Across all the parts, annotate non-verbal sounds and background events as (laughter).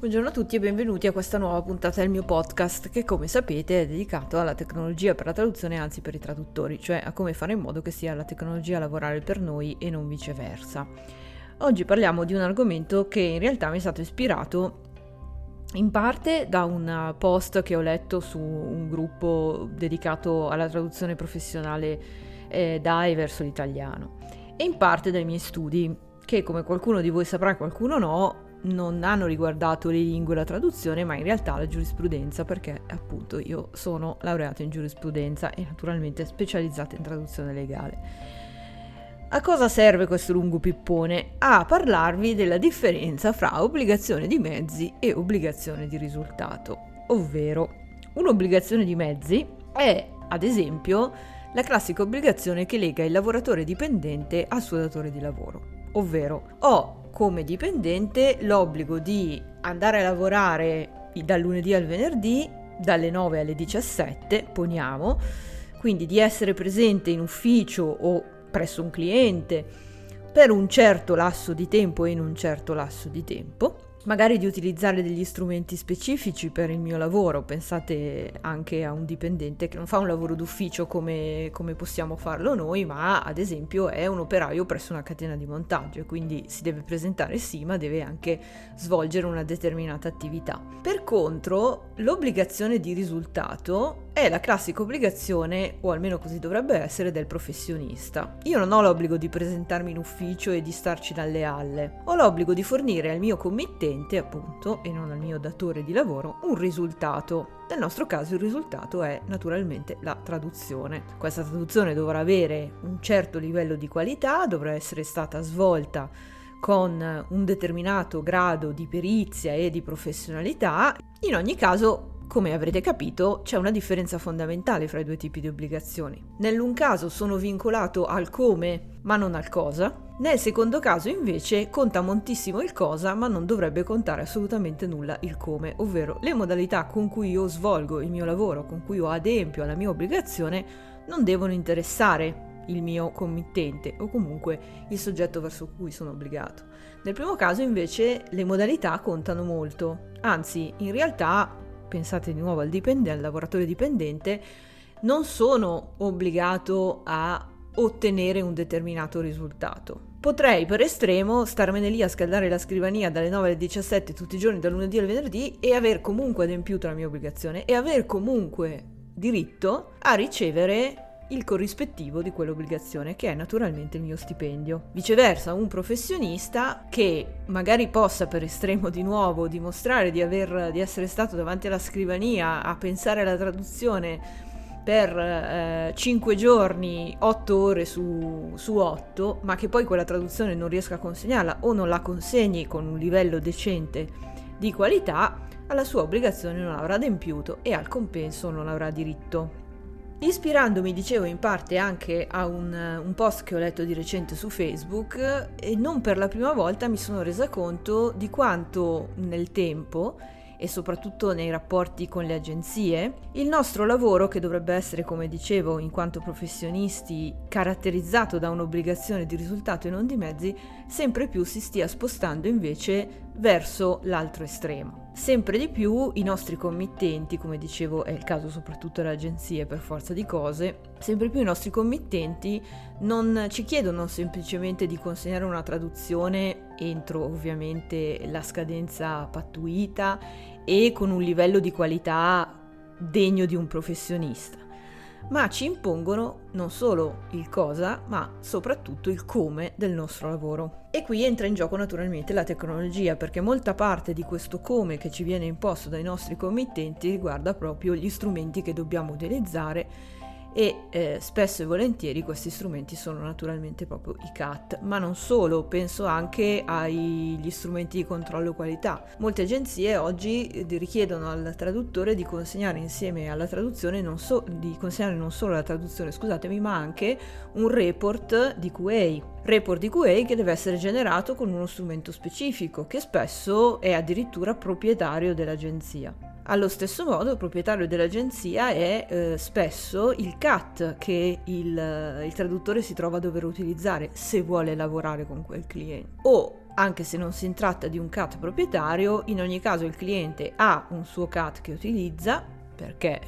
Buongiorno a tutti e benvenuti a questa nuova puntata del mio podcast che come sapete è dedicato alla tecnologia per la traduzione, anzi per i traduttori, cioè a come fare in modo che sia la tecnologia a lavorare per noi e non viceversa. Oggi parliamo di un argomento che in realtà mi è stato ispirato in parte da un post che ho letto su un gruppo dedicato alla traduzione professionale eh, DAE verso l'italiano e in parte dai miei studi che come qualcuno di voi saprà, qualcuno no, non hanno riguardato le lingue e la traduzione, ma in realtà la giurisprudenza, perché appunto io sono laureata in giurisprudenza e naturalmente specializzata in traduzione legale. A cosa serve questo lungo pippone? A parlarvi della differenza fra obbligazione di mezzi e obbligazione di risultato, ovvero un'obbligazione di mezzi è, ad esempio, la classica obbligazione che lega il lavoratore dipendente al suo datore di lavoro, ovvero ho come dipendente l'obbligo di andare a lavorare dal lunedì al venerdì, dalle 9 alle 17, poniamo, quindi di essere presente in ufficio o presso un cliente per un certo lasso di tempo e in un certo lasso di tempo magari di utilizzare degli strumenti specifici per il mio lavoro, pensate anche a un dipendente che non fa un lavoro d'ufficio come, come, possiamo farlo noi, ma ad esempio è un operaio presso una catena di montaggio e quindi si deve presentare sì, ma deve anche svolgere una determinata attività. Per contro, l'obbligazione di risultato è la classica obbligazione, o almeno così dovrebbe essere, del professionista. Io non ho l'obbligo di presentarmi in ufficio e di starci dalle alle, ho l'obbligo di fornire al mio committente, appunto, e non al mio datore di lavoro, un risultato. Nel nostro caso il risultato è naturalmente la traduzione. Questa traduzione dovrà avere un certo livello di qualità, dovrà essere stata svolta con un determinato grado di perizia e di professionalità. In ogni caso come avrete capito, c'è una differenza fondamentale fra i due tipi di obbligazioni. Nell'un caso sono vincolato al come, ma non al cosa. Nel secondo caso invece conta moltissimo il cosa, ma non dovrebbe contare assolutamente nulla il come, ovvero le modalità con cui io svolgo il mio lavoro, con cui io adempio alla mia obbligazione, non devono interessare il mio committente o comunque il soggetto verso cui sono obbligato. Nel primo caso invece le modalità contano molto, anzi in realtà pensate di nuovo al, dipende, al lavoratore dipendente, non sono obbligato a ottenere un determinato risultato. Potrei per estremo starmene lì a scaldare la scrivania dalle 9 alle 17 tutti i giorni, dal lunedì al venerdì e aver comunque adempiuto la mia obbligazione e aver comunque diritto a ricevere il corrispettivo di quell'obbligazione, che è naturalmente il mio stipendio. Viceversa, un professionista che magari possa per estremo di nuovo dimostrare di, aver, di essere stato davanti alla scrivania a pensare alla traduzione per eh, 5 giorni, 8 ore su, su 8, ma che poi quella traduzione non riesca a consegnarla o non la consegni con un livello decente di qualità, alla sua obbligazione non avrà adempiuto e al compenso non avrà diritto. Ispirandomi, dicevo, in parte anche a un, un, post che ho letto di recente su Facebook e non per la prima volta mi sono resa conto di quanto nel tempo e soprattutto nei rapporti con le agenzie, il nostro lavoro, che dovrebbe essere, come dicevo, in quanto professionisti, caratterizzato da un'obbligazione di risultato e non di mezzi, sempre più si stia spostando invece verso l'altro estremo. Sempre di più i nostri committenti, come dicevo è il caso soprattutto delle agenzie per forza di cose, sempre più i nostri committenti non ci chiedono semplicemente di consegnare una traduzione entro ovviamente la scadenza pattuita e con un livello di qualità degno di un professionista, ma ci impongono non solo il cosa, ma soprattutto il come del nostro lavoro. E qui entra in gioco naturalmente la tecnologia, perché molta parte di questo come che ci viene imposto dai nostri committenti riguarda proprio gli strumenti che dobbiamo utilizzare e eh, spesso e volentieri questi strumenti sono naturalmente proprio i CAT, ma non solo, penso anche agli strumenti di controllo qualità. Molte agenzie oggi eh, richiedono al traduttore di consegnare insieme alla traduzione non, so, consegnare non solo la traduzione, scusatemi, ma anche un report di QA. Report di QA che deve essere generato con uno strumento specifico che spesso è addirittura proprietario dell'agenzia. Allo stesso modo il proprietario dell'agenzia è eh, spesso il CAT che il, il, traduttore si trova a dover utilizzare se vuole lavorare con quel cliente. O anche se non si tratta di un CAT proprietario, in ogni caso il cliente ha un suo CAT che utilizza perché eh,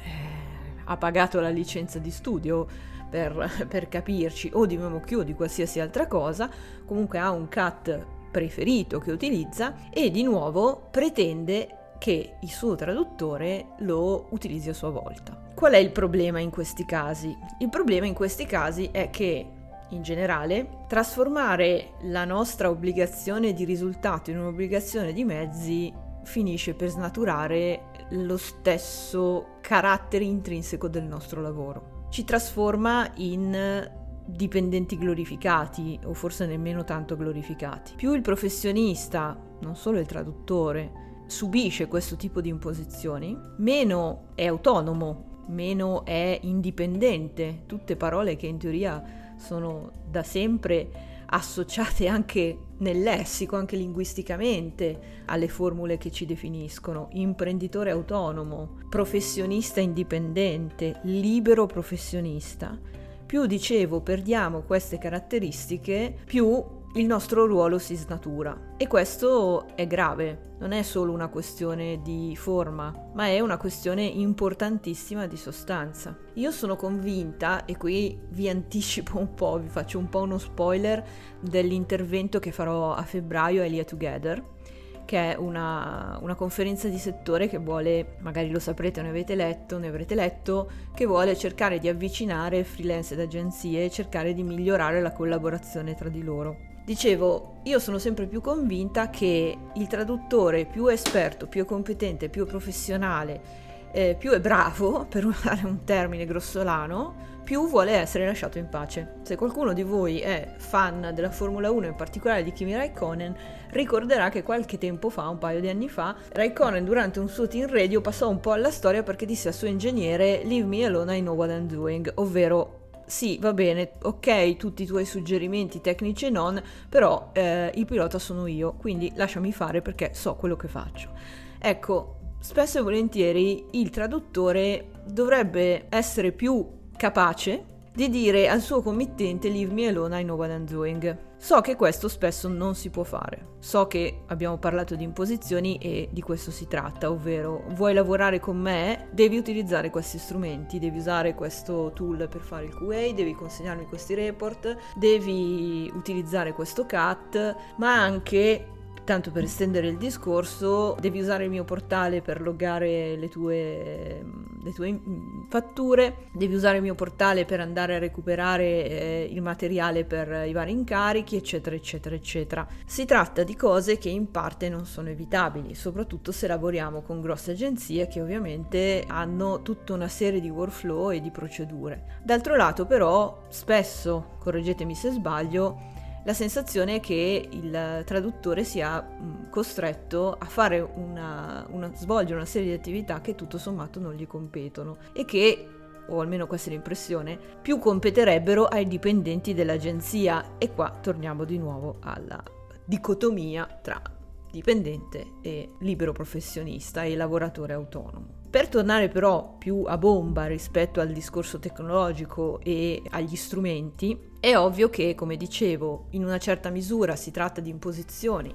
ha pagato la licenza di studio per, (laughs) per capirci o di MemoQ o di qualsiasi altra cosa, comunque ha un CAT preferito che utilizza e di nuovo pretende che il suo traduttore lo utilizzi a sua volta. Qual è il problema in questi casi? Il problema in questi casi è che in generale, trasformare la nostra obbligazione di risultato in un'obbligazione di mezzi finisce per snaturare lo stesso carattere intrinseco del nostro lavoro. Ci trasforma in dipendenti glorificati o forse nemmeno tanto glorificati. Più il professionista, non solo il traduttore, subisce questo tipo di imposizioni, meno è autonomo, meno è indipendente, tutte parole che in teoria sono da sempre associate anche nel lessico, anche linguisticamente, alle formule che ci definiscono. Imprenditore autonomo, professionista indipendente, libero professionista. Più dicevo perdiamo queste caratteristiche, più il nostro ruolo si snatura e questo è grave, non è solo una questione di forma, ma è una questione importantissima di sostanza. Io sono convinta, e qui vi anticipo un po', vi faccio un po' uno spoiler dell'intervento che farò a febbraio a Elia Together, che è una, una, conferenza di settore che vuole, magari lo saprete, ne avete letto, ne avrete letto, che vuole cercare di avvicinare freelance ed agenzie e cercare di migliorare la collaborazione tra di loro. Dicevo, io sono sempre più convinta che il traduttore più esperto, più competente, più professionale, eh, più è bravo, (laughs) per usare un termine grossolano, più vuole essere lasciato in pace. Se qualcuno di voi è fan della Formula 1, in particolare di Kimi Raikkonen, ricorderà che qualche tempo fa, un paio di anni fa, Raikkonen durante un suo team radio passò un po' alla storia perché disse al suo ingegnere Leave me alone, I know what I'm doing, ovvero sì, va bene, ok, tutti i tuoi suggerimenti tecnici e non, però eh, il pilota sono io, quindi lasciami fare perché so quello che faccio. Ecco, spesso e volentieri il traduttore dovrebbe essere più capace di dire al suo committente leave me alone, I know what I'm doing. So che questo spesso non si può fare. So che abbiamo parlato di imposizioni e di questo si tratta, ovvero vuoi lavorare con me, devi utilizzare questi strumenti, devi usare questo tool per fare il QA, devi consegnarmi questi report, devi utilizzare questo CAT, ma anche Tanto per estendere il discorso, devi usare il mio portale per loggare le tue, le tue fatture, devi usare il mio portale per andare a recuperare eh, il materiale per i vari incarichi, eccetera, eccetera, eccetera. Si tratta di cose che in parte non sono evitabili, soprattutto se lavoriamo con grosse agenzie che ovviamente hanno tutta una serie di workflow e di procedure. D'altro lato però, spesso, correggetemi se sbaglio, la sensazione è che il traduttore sia mm, costretto a una, una, svolgere una serie di attività che tutto sommato non gli competono e che o almeno questa è l'impressione, più competerebbero ai dipendenti dell'agenzia. E qua torniamo di nuovo alla dicotomia tra dipendente e libero professionista e lavoratore autonomo. Per tornare però più a bomba rispetto al discorso tecnologico e agli strumenti, è ovvio che, come dicevo, in una certa misura si tratta di imposizioni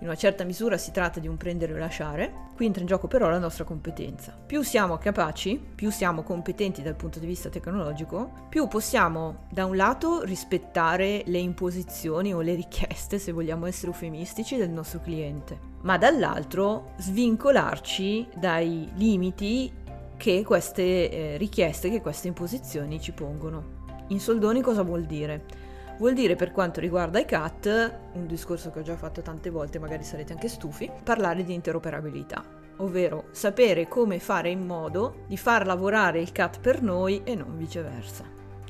in una certa misura si tratta di un prendere o lasciare, qui entra in gioco però la nostra competenza. Più siamo capaci, più siamo competenti dal punto di vista tecnologico, più possiamo da un lato rispettare le imposizioni o le richieste, se vogliamo essere eufemistici, del nostro cliente, ma dall'altro svincolarci dai limiti che queste eh, richieste, che queste imposizioni ci pongono. In soldoni cosa vuol dire? Vuol dire per quanto riguarda i CAT, un discorso che ho già fatto tante volte, magari sarete anche stufi, parlare di interoperabilità, ovvero sapere come fare in modo di far lavorare il CAT per noi e non viceversa.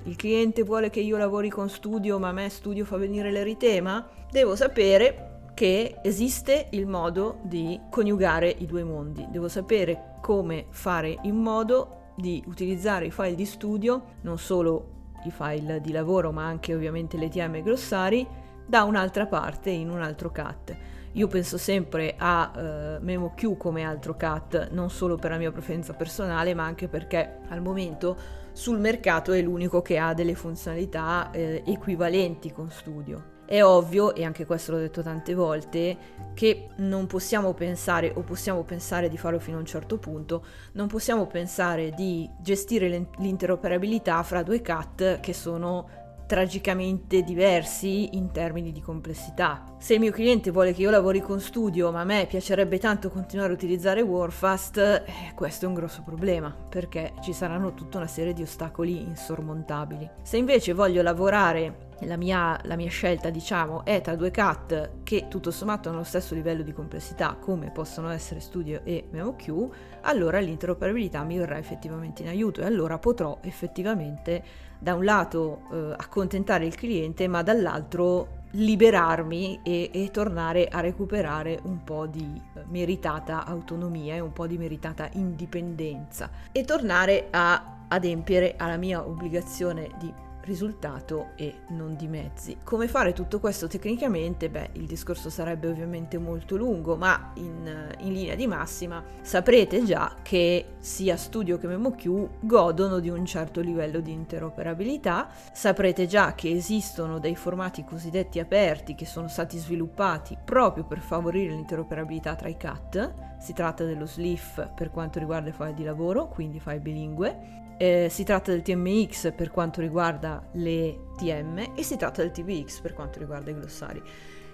Il cliente vuole che io lavori con studio, ma a me studio fa venire l'eritema? Devo sapere che esiste il modo di coniugare i due mondi. Devo sapere come fare in modo di utilizzare i file di studio non solo i file di lavoro ma anche ovviamente le TM glossari da un'altra parte in un altro CAT. Io penso sempre a uh, MemoQ come altro CAT, non solo per la mia preferenza personale, ma anche perché al momento sul mercato è l'unico che ha delle funzionalità eh, equivalenti con Studio. È ovvio, e anche questo l'ho detto tante volte, che non possiamo pensare, o possiamo pensare di farlo fino a un certo punto, non possiamo pensare di gestire l'interoperabilità fra due CAT che sono tragicamente diversi in termini di complessità. Se il mio cliente vuole che io lavori con studio, ma a me piacerebbe tanto continuare a utilizzare Warfast, eh, questo è un grosso problema, perché ci saranno tutta una serie di ostacoli insormontabili. Se invece voglio lavorare la mia, la mia, scelta, diciamo, è tra due CAT che tutto sommato hanno lo stesso livello di complessità come possono essere Studio e MemoQ, allora l'interoperabilità mi verrà effettivamente in aiuto e allora potrò effettivamente da un lato eh, accontentare il cliente, ma dall'altro liberarmi e, e, tornare a recuperare un po' di eh, meritata autonomia e un po' di meritata indipendenza e tornare a adempiere alla mia obbligazione di risultato e non di mezzi. Come fare tutto questo tecnicamente? Beh, il discorso sarebbe ovviamente molto lungo, ma in, in linea di massima saprete già che sia Studio che MemoQ godono di un certo livello di interoperabilità, saprete già che esistono dei formati cosiddetti aperti che sono stati sviluppati proprio per favorire l'interoperabilità tra i CAT, si tratta dello SLIF per quanto riguarda i file di lavoro, quindi file bilingue, eh, si tratta del TMX per quanto riguarda le TM e si tratta del TVX per quanto riguarda i glossari.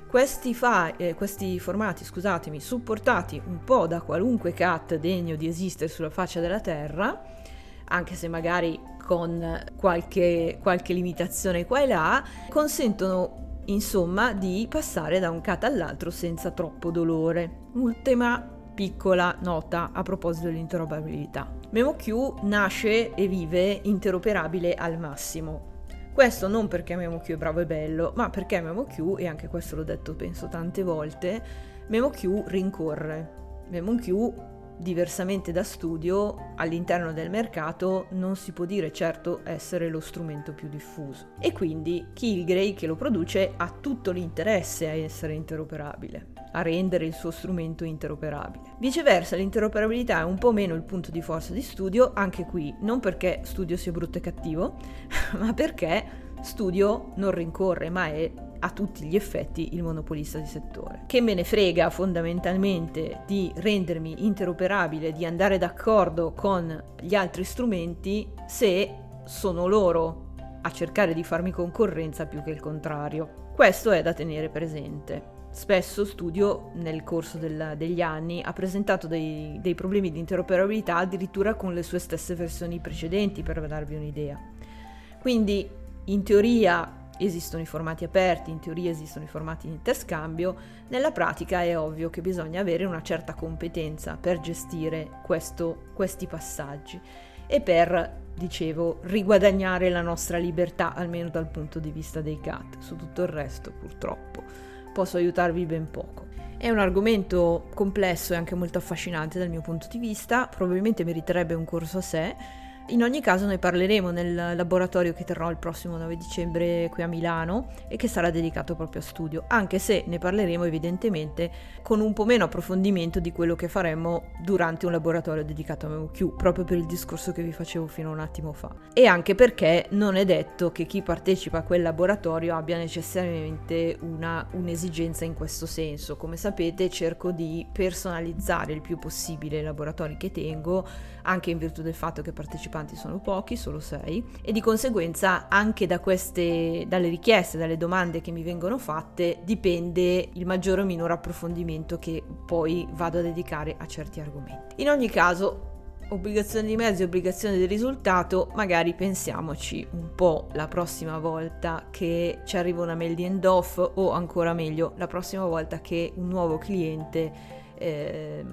Questi, fa- eh, questi formati, scusatemi, supportati un po' da qualunque cat degno di esistere sulla faccia della Terra, anche se magari con qualche, qualche limitazione qua e là, consentono insomma di passare da un cat all'altro senza troppo dolore. Ultima piccola nota a proposito dell'interoperabilità. MemoQ nasce e vive interoperabile al massimo. Questo non perché MemoQ è bravo e bello, ma perché MemoQ, e anche questo l'ho detto penso tante volte, MemoQ rincorre. MemoQ diversamente da studio, all'interno del mercato non si può dire certo essere lo strumento più diffuso. E quindi Kilgrey, che lo produce, ha tutto l'interesse a essere interoperabile, a rendere il suo strumento interoperabile. Viceversa, l'interoperabilità è un po' meno il punto di forza di studio, anche qui non perché studio sia brutto e cattivo, (laughs) ma perché studio non rincorre, ma è a tutti gli effetti il monopolista di settore. Che me ne frega fondamentalmente di rendermi interoperabile, di andare d'accordo con gli altri strumenti se sono loro a cercare di farmi concorrenza più che il contrario. Questo è da tenere presente. Spesso Studio nel corso del, degli anni ha presentato dei, dei problemi di interoperabilità addirittura con le sue stesse versioni precedenti per darvi un'idea. Quindi in teoria esistono i formati aperti, in teoria esistono i formati di interscambio, nella pratica è ovvio che bisogna avere una certa competenza per gestire questo, questi passaggi e per, dicevo, riguadagnare la nostra libertà, almeno dal punto di vista dei CAT. Su tutto il resto, purtroppo, posso aiutarvi ben poco. È un argomento complesso e anche molto affascinante dal mio punto di vista, probabilmente meriterebbe un corso a sé, in ogni caso ne parleremo nel laboratorio che terrò il prossimo 9 dicembre qui a Milano e che sarà dedicato proprio a studio, anche se ne parleremo evidentemente con un po' meno approfondimento di quello che faremmo durante un laboratorio dedicato a MemoQ, proprio per il discorso che vi facevo fino a un attimo fa. E anche perché non è detto che chi partecipa a quel laboratorio abbia necessariamente una, un'esigenza in questo senso. Come sapete cerco di personalizzare il più possibile i laboratori che tengo, anche in virtù del fatto che partecipo partecipanti sono pochi, solo 6, e di conseguenza anche da queste, dalle richieste, dalle domande che mi vengono fatte, dipende il maggiore o minore approfondimento che poi vado a dedicare a certi argomenti. In ogni caso, obbligazione di mezzo e obbligazione di risultato, magari pensiamoci un po' la prossima volta che ci arriva una mail di end off o ancora meglio la prossima volta che un nuovo cliente eh,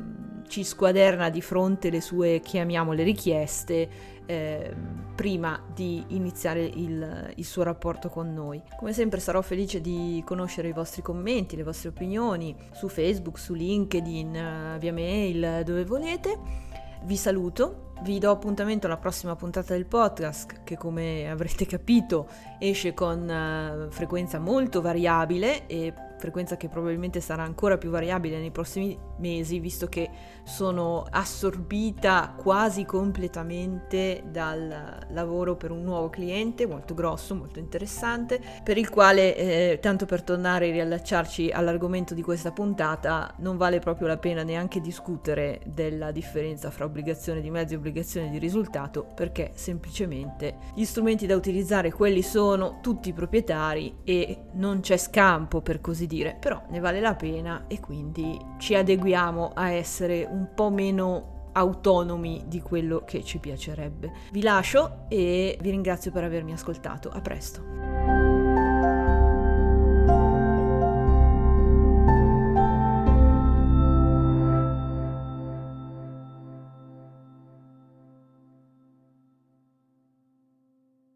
ci squaderna di fronte le sue, chiamiamole, richieste eh, prima di iniziare il, il, suo rapporto con noi. Come sempre sarò felice di conoscere i vostri commenti, le vostre opinioni su Facebook, su LinkedIn, via mail, dove volete. Vi saluto Vi do appuntamento alla prossima puntata del podcast che come avrete capito esce con uh, frequenza molto variabile e frequenza che probabilmente sarà ancora più variabile nei prossimi mesi, visto che sono assorbita quasi completamente dal lavoro per un nuovo cliente molto grosso, molto interessante, per il quale, eh, tanto per tornare e riallacciarci all'argomento di questa puntata, non vale proprio la pena neanche discutere della differenza fra obbligazione di mezzi e obbligazione di risultato, perché semplicemente gli strumenti da utilizzare quelli sono tutti proprietari e non c'è scampo per così dire, però ne vale la pena e quindi ci adeguiamo a essere un po' meno autonomi di quello che ci piacerebbe. Vi lascio e vi ringrazio per avermi ascoltato. A presto.